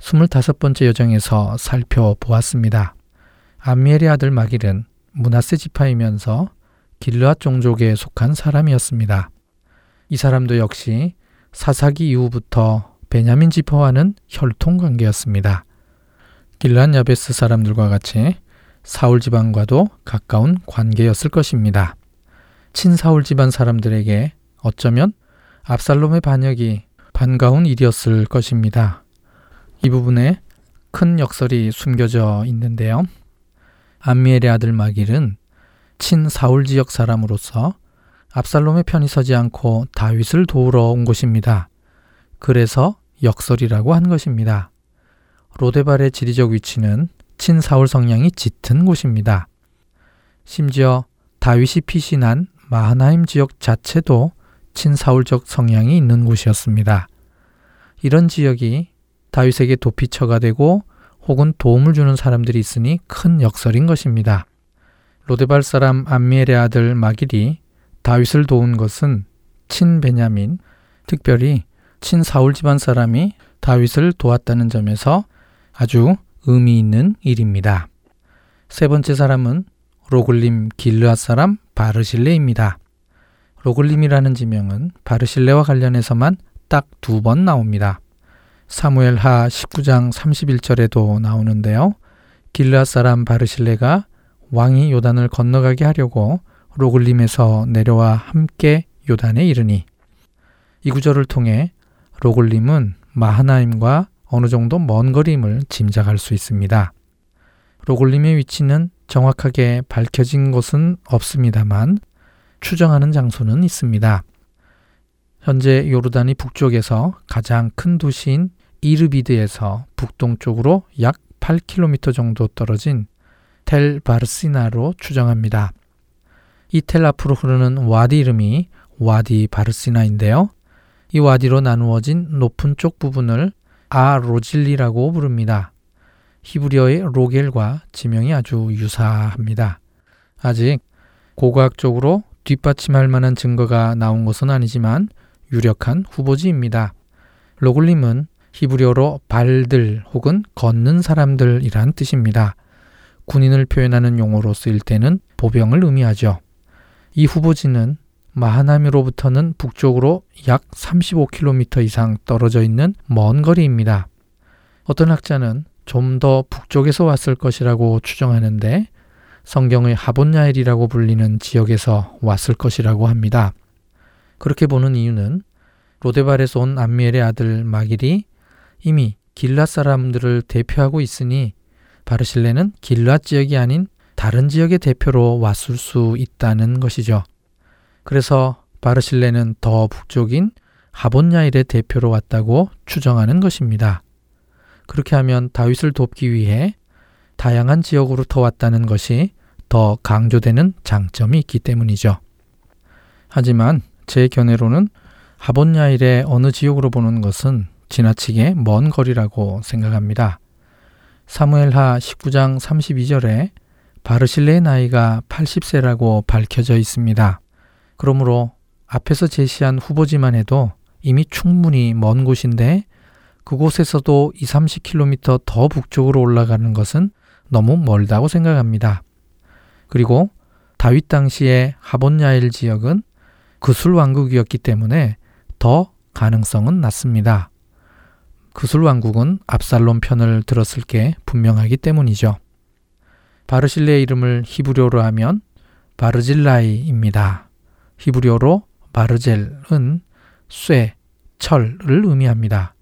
25번째 여정에서 살펴보았습니다. 암미엘의 아들 마길은 문하세 지파이면서 길르앗 종족에 속한 사람이었습니다. 이 사람도 역시 사사기 이후부터 베냐민 지파와는 혈통 관계였습니다. 길란 야베스 사람들과 같이 사울 집안과도 가까운 관계였을 것입니다. 친사울 집안 사람들에게 어쩌면 압살롬의 반역이 반가운 일이었을 것입니다. 이 부분에 큰 역설이 숨겨져 있는데요. 암미엘의 아들 마길은 친 사울 지역 사람으로서 압살롬의 편이 서지 않고 다윗을 도우러 온 것입니다. 그래서 역설이라고 한 것입니다. 로데발의 지리적 위치는 친 사울 성향이 짙은 곳입니다. 심지어 다윗이 피신한 마하나임 지역 자체도 친사울적 성향이 있는 곳이었습니다. 이런 지역이 다윗에게 도피처가 되고 혹은 도움을 주는 사람들이 있으니 큰 역설인 것입니다. 로데발 사람 암미엘의 아들 마길이 다윗을 도운 것은 친 베냐민, 특별히 친 사울 집안 사람이 다윗을 도왔다는 점에서 아주 의미 있는 일입니다. 세 번째 사람은 로글림 길르앗 사람 바르실레입니다. 로글림이라는 지명은 바르실레와 관련해서만 딱 두 번 나옵니다. 사무엘 하 19장 31절에도 나오는데요. 길르앗 사람 바르실레가 왕이 요단을 건너가게 하려고 로글림에서 내려와 함께 요단에 이르니 이 구절을 통해 로글림은 마하나임과 어느 정도 먼 거림을 짐작할 수 있습니다. 로글림의 위치는 정확하게 밝혀진 것은 없습니다만 추정하는 장소는 있습니다. 현재 요르단이 북쪽에서 가장 큰 도시인 이르비드에서 북동쪽으로 약 8km 정도 떨어진 텔 바르시나로 추정합니다. 이 텔 앞으로 흐르는 와디 이름이 와디 바르시나인데요. 이 와디로 나누어진 높은 쪽 부분을 아 로질리라고 부릅니다. 히브리어의 로겔과 지명이 아주 유사합니다. 아직 고고학적으로 뒷받침할 만한 증거가 나온 것은 아니지만 유력한 후보지입니다. 로글림은 히브리어로 발들 혹은 걷는 사람들이란 뜻입니다. 군인을 표현하는 용어로 쓰일 때는 보병을 의미하죠. 이 후보지는 마하나미로부터는 북쪽으로 약 35km 이상 떨어져 있는 먼 거리입니다. 어떤 학자는 좀 더 북쪽에서 왔을 것이라고 추정하는데 성경의 하본야엘이라고 불리는 지역에서 왔을 것이라고 합니다. 그렇게 보는 이유는 로데발에서 온 암미엘의 아들 마길이 이미 길라 사람들을 대표하고 있으니 바르실레는 길라 지역이 아닌 다른 지역의 대표로 왔을 수 있다는 것이죠. 그래서 바르실레는 더 북쪽인 하본야일의 대표로 왔다고 추정하는 것입니다. 그렇게 하면 다윗을 돕기 위해 다양한 지역으로더 왔다는 것이 더 강조되는 장점이 있기 때문이죠. 하지만 제 견해로는 하본야일의 어느 지역으로 보는 것은 지나치게 먼 거리라고 생각합니다. 사무엘하 19장 32절에 바르실레의 나이가 80세라고 밝혀져 있습니다. 그러므로 앞에서 제시한 후보지만 해도 이미 충분히 먼 곳인데 그곳에서도 2, 30km 더 북쪽으로 올라가는 것은 너무 멀다고 생각합니다. 그리고 다윗 당시의 하본야일 지역은 그술 왕국이었기 때문에 더 가능성은 낮습니다. 그술 왕국은 압살롬 편을 들었을 게 분명하기 때문이죠. 바르실레의 이름을 히브리어로 하면 바르질라이입니다. 히브리어로 바르젤은 쇠, 철을 의미합니다.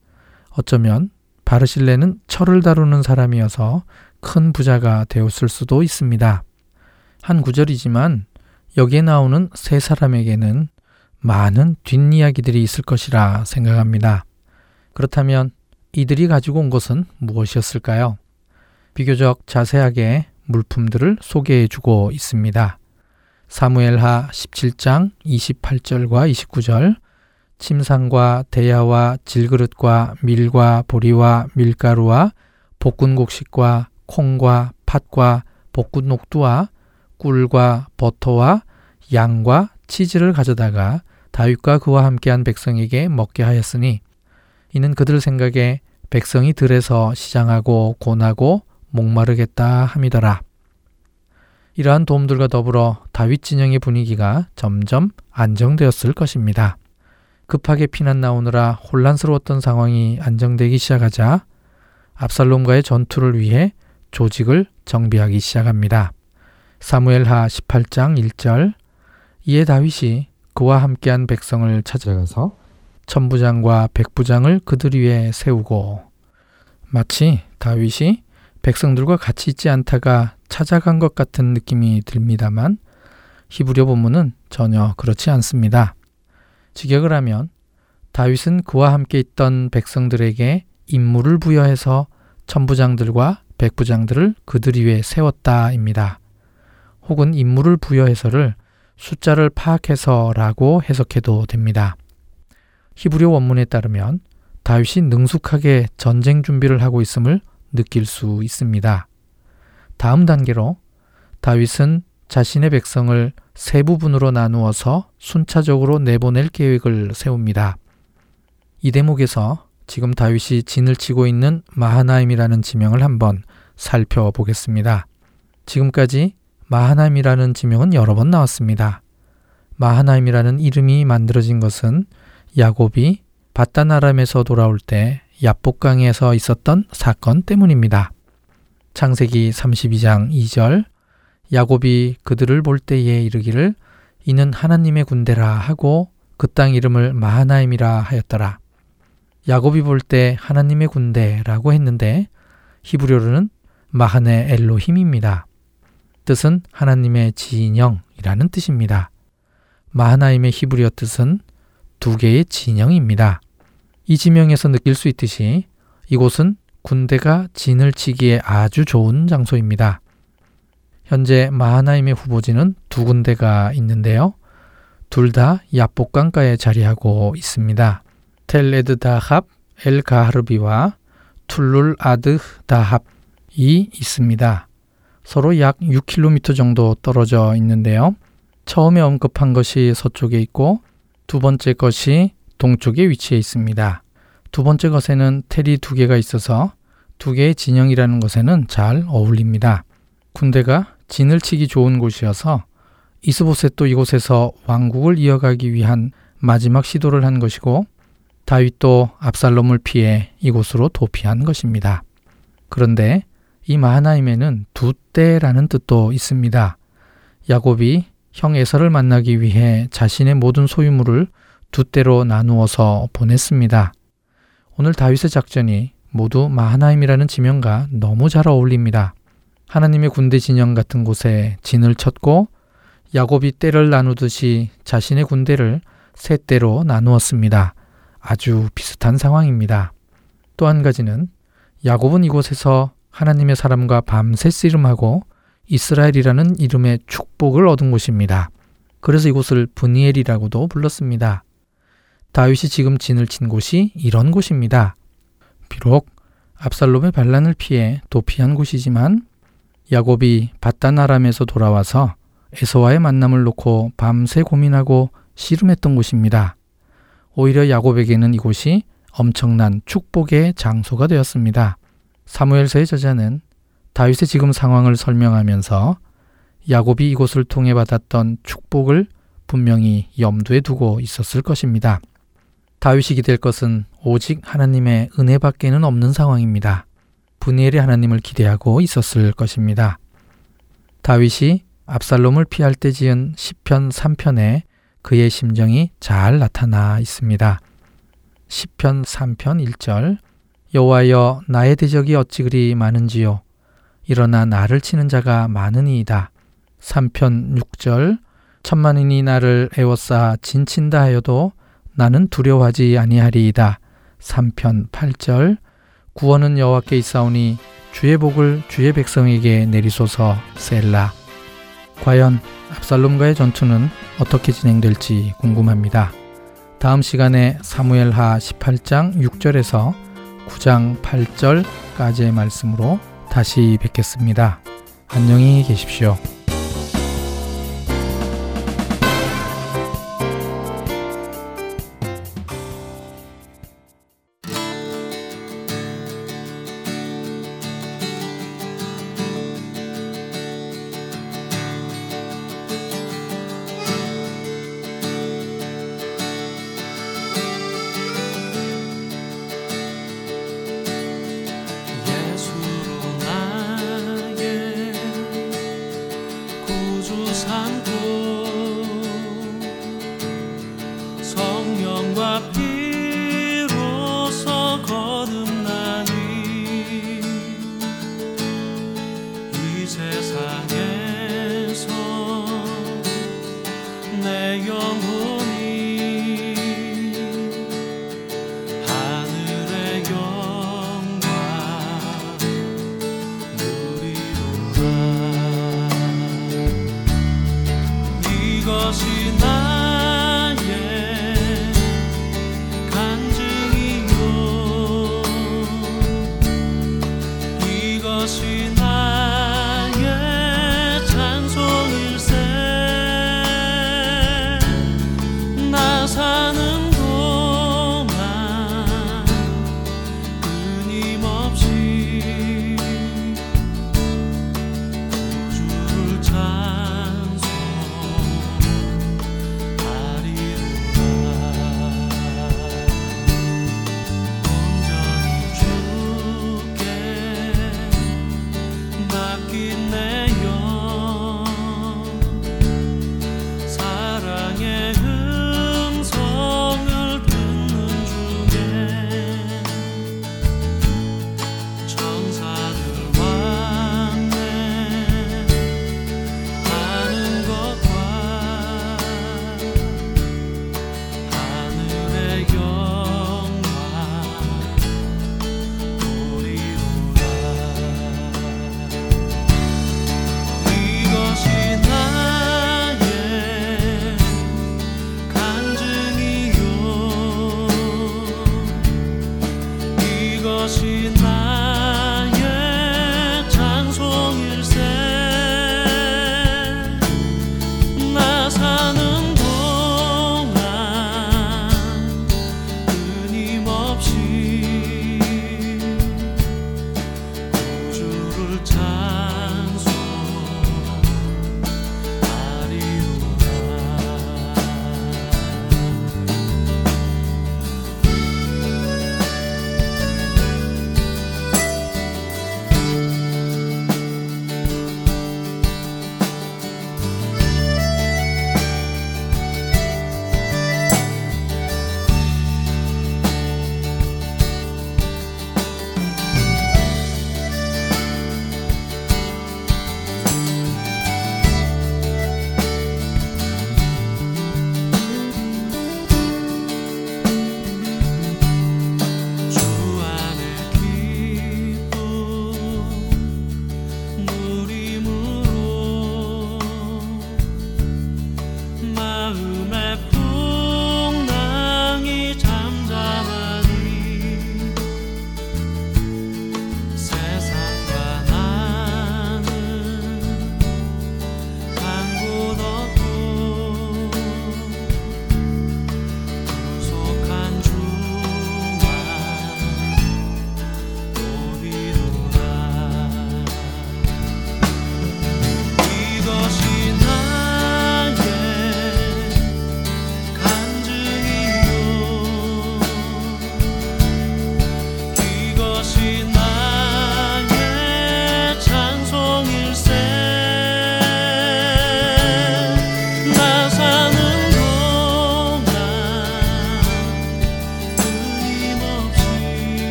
어쩌면 바르실레는 철을 다루는 사람이어서 큰 부자가 되었을 수도 있습니다. 한 구절이지만 여기에 나오는 세 사람에게는 많은 뒷이야기들이 있을 것이라 생각합니다. 그렇다면 이들이 가지고 온 것은 무엇이었을까요? 비교적 자세하게 물품들을 소개해 주고 있습니다. 사무엘하 17장 28절과 29절 침상과 대야와 질그릇과 밀과 보리와 밀가루와 볶은 곡식과 콩과 팥과 볶은 녹두와 꿀과 버터와 양과 치즈를 가져다가 다윗과 그와 함께한 백성에게 먹게 하였으니 이는 그들 생각에 백성이 들에서 시장하고 고나고 목마르겠다 함이더라. 이러한 도움들과 더불어 다윗 진영의 분위기가 점점 안정되었을 것입니다. 급하게 피난 나오느라 혼란스러웠던 상황이 안정되기 시작하자 압살롬과의 전투를 위해 조직을 정비하기 시작합니다. 사무엘하 18장 1절 이에 다윗이 그와 함께한 백성을 찾아가서 천부장과 백부장을 그들 위에 세우고 마치 다윗이 백성들과 같이 있지 않다가 찾아간 것 같은 느낌이 듭니다만 히브리어 본문은 전혀 그렇지 않습니다. 직역을 하면 다윗은 그와 함께 있던 백성들에게 임무를 부여해서 천부장들과 백부장들을 그들 위에 세웠다입니다. 혹은 임무를 부여해서를 숫자를 파악해서라고 해석해도 됩니다. 히브리어 원문에 따르면 다윗이 능숙하게 전쟁 준비를 하고 있음을 느낄 수 있습니다. 다음 단계로 다윗은 자신의 백성을 세 부분으로 나누어서 순차적으로 내보낼 계획을 세웁니다. 이 대목에서 지금 다윗이 진을 치고 있는 마하나임이라는 지명을 한번 살펴보겠습니다. 지금까지 마하나임이라는 지명은 여러 번 나왔습니다. 마하나임이라는 이름이 만들어진 것은 야곱이 바다나람에서 돌아올 때 야복강에서 있었던 사건 때문입니다. 창세기 32장 2절 야곱이 그들을 볼 때에 이르기를 이는 하나님의 군대라 하고 그 땅 이름을 마하나임이라 하였더라. 야곱이 볼 때 하나님의 군대라고 했는데 히브리어로는 마하네 엘로힘입니다. 뜻은 하나님의 진영이라는 뜻입니다. 마하나임의 히브리어 뜻은 두 개의 진영입니다. 이 지명에서 느낄 수 있듯이 이곳은 군대가 진을 치기에 아주 좋은 장소입니다. 현재 마하나임의 후보지는 두 군데가 있는데요. 둘 다 야복강가에 자리하고 있습니다. 텔레드 다합 엘 가하르비와 툴룰 아드 다합이 있습니다. 서로 약 6km 정도 떨어져 있는데요. 처음에 언급한 것이 서쪽에 있고 두 번째 것이 동쪽에 위치해 있습니다. 두 번째 것에는 텔이 두 개가 있어서 두 개의 진영이라는 것에는 잘 어울립니다. 군대가 진을 치기 좋은 곳이어서 이스보셋도 이곳에서 왕국을 이어가기 위한 마지막 시도를 한 것이고 다윗도 압살롬을 피해 이곳으로 도피한 것입니다. 그런데 이 마하나임에는 두 때라는 뜻도 있습니다. 야곱이 형 에서를 만나기 위해 자신의 모든 소유물을 두 때로 나누어서 보냈습니다. 오늘 다윗의 작전이 모두 마하나임이라는 지명과 너무 잘 어울립니다. 하나님의 군대 진영 같은 곳에 진을 쳤고 야곱이 때를 나누듯이 자신의 군대를 세 때로 나누었습니다. 아주 비슷한 상황입니다. 또 한 가지는 야곱은 이곳에서 하나님의 사람과 밤새 씨름하고 이스라엘이라는 이름의 축복을 얻은 곳입니다. 그래서 이곳을 분이엘이라고도 불렀습니다. 다윗이 지금 진을 친 곳이 이런 곳입니다. 비록 압살롬의 반란을 피해 도피한 곳이지만 야곱이 바다나람에서 돌아와서 에서와의 만남을 놓고 밤새 고민하고 씨름했던 곳입니다. 오히려 야곱에게는 이곳이 엄청난 축복의 장소가 되었습니다. 사무엘서의 저자는 다윗의 지금 상황을 설명하면서 야곱이 이곳을 통해 받았던 축복을 분명히 염두에 두고 있었을 것입니다. 다윗이 기댈 것은 오직 하나님의 은혜밖에는 없는 상황입니다. 분이엘의 하나님을 기대하고 있었을 것입니다. 다윗이 압살롬을 피할 때 지은 시편 3편에 그의 심정이 잘 나타나 있습니다. 시편 3편 1절 여호와여 나의 대적이 어찌 그리 많은지요 일어나 나를 치는 자가 많으니이다. 3편 6절 천만인이 나를 애워싸 진친다 하여도 나는 두려워하지 아니하리이다. 3편 8절 구원은 여호와께 있사오니 주의 복을 주의 백성에게 내리소서 셀라. 과연 압살롬과의 전투는 어떻게 진행될지 궁금합니다. 다음 시간에 사무엘하 18장 6절에서 9장 8절까지의 말씀으로 다시 뵙겠습니다. 안녕히 계십시오.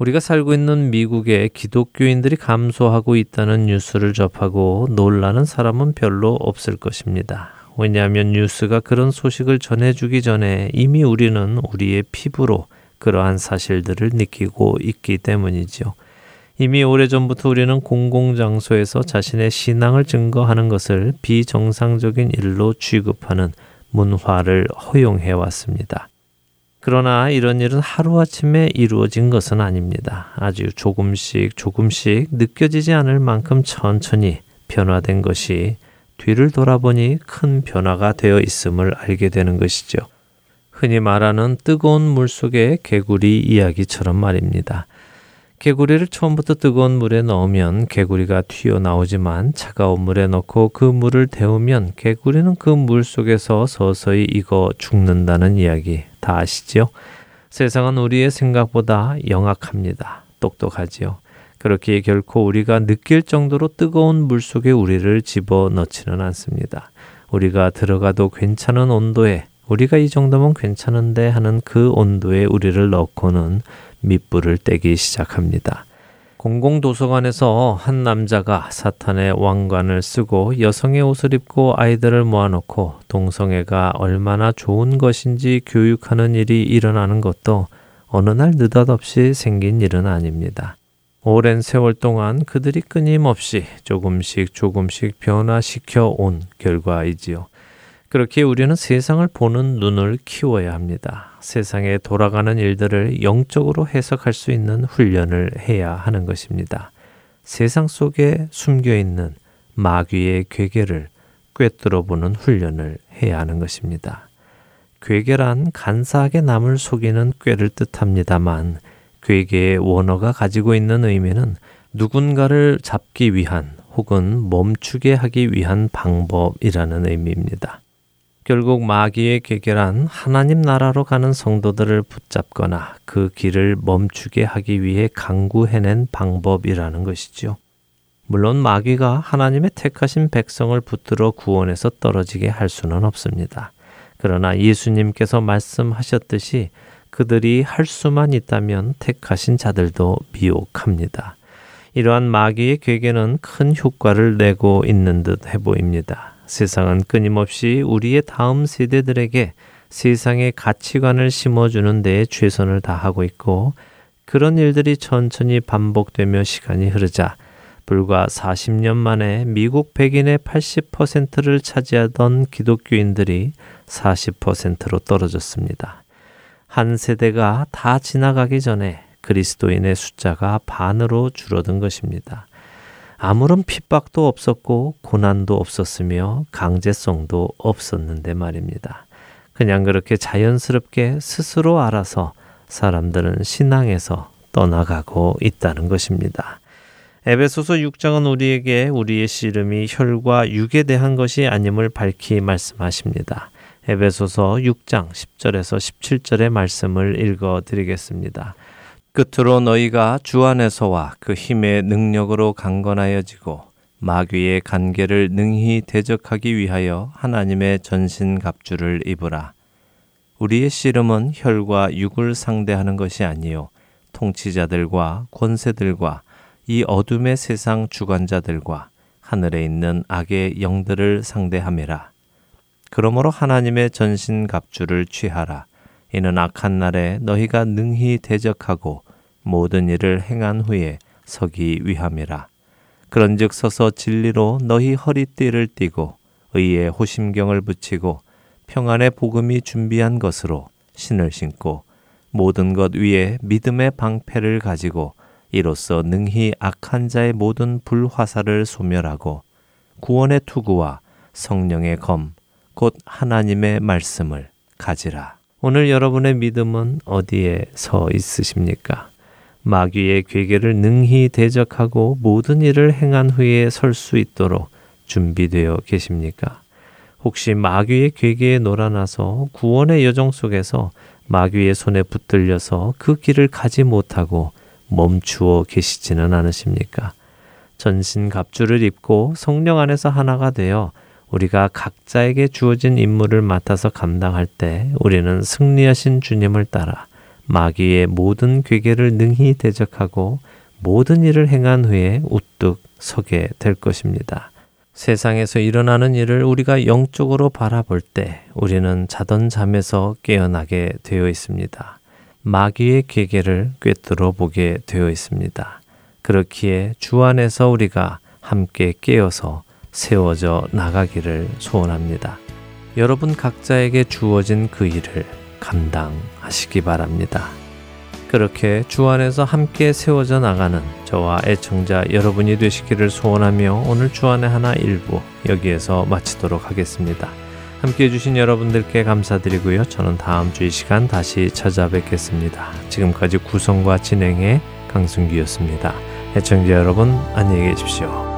우리가 살고 있는 미국의 기독교인들이 감소하고 있다는 뉴스를 접하고 놀라는 사람은 별로 없을 것입니다. 왜냐하면 뉴스가 그런 소식을 전해주기 전에 이미 우리는 우리의 피부로 그러한 사실들을 느끼고 있기 때문이죠. 이미 오래전부터 우리는 공공장소에서 자신의 신앙을 증거하는 것을 비정상적인 일로 취급하는 문화를 허용해 왔습니다. 그러나 이런 일은 하루아침에 이루어진 것은 아닙니다. 아주 조금씩 조금씩 느껴지지 않을 만큼 천천히 변화된 것이 뒤를 돌아보니 큰 변화가 되어 있음을 알게 되는 것이죠. 흔히 말하는 뜨거운 물 속의 개구리 이야기처럼 말입니다. 개구리를 처음부터 뜨거운 물에 넣으면 개구리가 튀어나오지만 차가운 물에 넣고 그 물을 데우면 개구리는 그 물 속에서 서서히 익어 죽는다는 이야기 다 아시죠? 세상은 우리의 생각보다 영악합니다. 똑똑하지요. 그렇게 결코 우리가 느낄 정도로 뜨거운 물 속에 우리를 집어 넣지는 않습니다. 우리가 들어가도 괜찮은 온도에 우리가 이 정도면 괜찮은데 하는 그 온도에 우리를 넣고는 밑불을 떼기 시작합니다. 공공도서관에서 한 남자가 사탄의 왕관을 쓰고 여성의 옷을 입고 아이들을 모아놓고 동성애가 얼마나 좋은 것인지 교육하는 일이 일어나는 것도 어느 날 느닷없이 생긴 일은 아닙니다. 오랜 세월 동안 그들이 끊임없이 조금씩 조금씩 변화시켜 온 결과이지요. 그렇게 우리는 세상을 보는 눈을 키워야 합니다. 세상에 돌아가는 일들을 영적으로 해석할 수 있는 훈련을 해야 하는 것입니다. 세상 속에 숨겨 있는 마귀의 괴계를 꿰뚫어 보는 훈련을 해야 하는 것입니다. 괴계란 간사하게 남을 속이는 꾀를 뜻합니다만 괴계의 원어가 가지고 있는 의미는 누군가를 잡기 위한 혹은 멈추게 하기 위한 방법이라는 의미입니다. 결국 마귀의 괴결한 하나님 나라로 가는 성도들을 붙잡거나 그 길을 멈추게 하기 위해 강구해낸 방법이라는 것이지요. 물론 마귀가 하나님의 택하신 백성을 붙들어 구원에서 떨어지게 할 수는 없습니다. 그러나 예수님께서 말씀하셨듯이 그들이 할 수만 있다면 택하신 자들도 미혹합니다. 이러한 마귀의 괴계는 큰 효과를 내고 있는 듯해 보입니다. 세상은 끊임없이 우리의 다음 세대들에게 세상의 가치관을 심어주는 데에 최선을 다하고 있고 그런 일들이 천천히 반복되며 시간이 흐르자 불과 40년 만에 미국 백인의 80%를 차지하던 기독교인들이 40%로 떨어졌습니다. 한 세대가 다 지나가기 전에 그리스도인의 숫자가 반으로 줄어든 것입니다. 아무런 핍박도 없었고 고난도 없었으며 강제성도 없었는데 말입니다. 그냥 그렇게 자연스럽게 스스로 알아서 사람들은 신앙에서 떠나가고 있다는 것입니다. 에베소서 6장은 우리에게 우리의 씨름이 혈과 육에 대한 것이 아님을 밝히 말씀하십니다. 에베소서 6장 10절에서 17절의 말씀을 읽어 드리겠습니다. 끝으로 너희가 주 안에서와 그 힘의 능력으로 강건하여지고 마귀의 간계를 능히 대적하기 위하여 하나님의 전신 갑주를 입으라. 우리의 씨름은 혈과 육을 상대하는 것이 아니요 통치자들과 권세들과 이 어둠의 세상 주관자들과 하늘에 있는 악의 영들을 상대함이라. 그러므로 하나님의 전신 갑주를 취하라. 이는 악한 날에 너희가 능히 대적하고 모든 일을 행한 후에 서기 위함이라. 그런즉 서서 진리로 너희 허리띠를 띠고 의의 호심경을 붙이고 평안의 복음이 준비한 것으로 신을 신고 모든 것 위에 믿음의 방패를 가지고 이로써 능히 악한 자의 모든 불화살을 소멸하고 구원의 투구와 성령의 검, 곧 하나님의 말씀을 가지라. 오늘 여러분의 믿음은 어디에 서 있으십니까? 마귀의 괴계를 능히 대적하고 모든 일을 행한 후에 설 수 있도록 준비되어 계십니까? 혹시 마귀의 괴계에 놀아나서 구원의 여정 속에서 마귀의 손에 붙들려서 그 길을 가지 못하고 멈추어 계시지는 않으십니까? 전신 갑주를 입고 성령 안에서 하나가 되어 우리가 각자에게 주어진 임무를 맡아서 감당할 때 우리는 승리하신 주님을 따라 마귀의 모든 괴계를 능히 대적하고 모든 일을 행한 후에 우뚝 서게 될 것입니다. 세상에서 일어나는 일을 우리가 영적으로 바라볼 때 우리는 자던 잠에서 깨어나게 되어 있습니다. 마귀의 계계를 꿰뚫어 보게 되어 있습니다. 그렇기에 주 안에서 우리가 함께 깨어서 세워져 나가기를 소원합니다. 여러분 각자에게 주어진 그 일을 감당하시기 바랍니다. 그렇게 주 안에서 함께 세워져 나가는 저와 애청자 여러분이 되시기를 소원하며 오늘 주안의 하나 일부 여기에서 마치도록 하겠습니다. 함께 해주신 여러분들께 감사드리고요. 저는 다음 주 이 시간 다시 찾아뵙겠습니다. 지금까지 구성과 진행의 강순기였습니다. 애청자 여러분 안녕히 계십시오.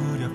나를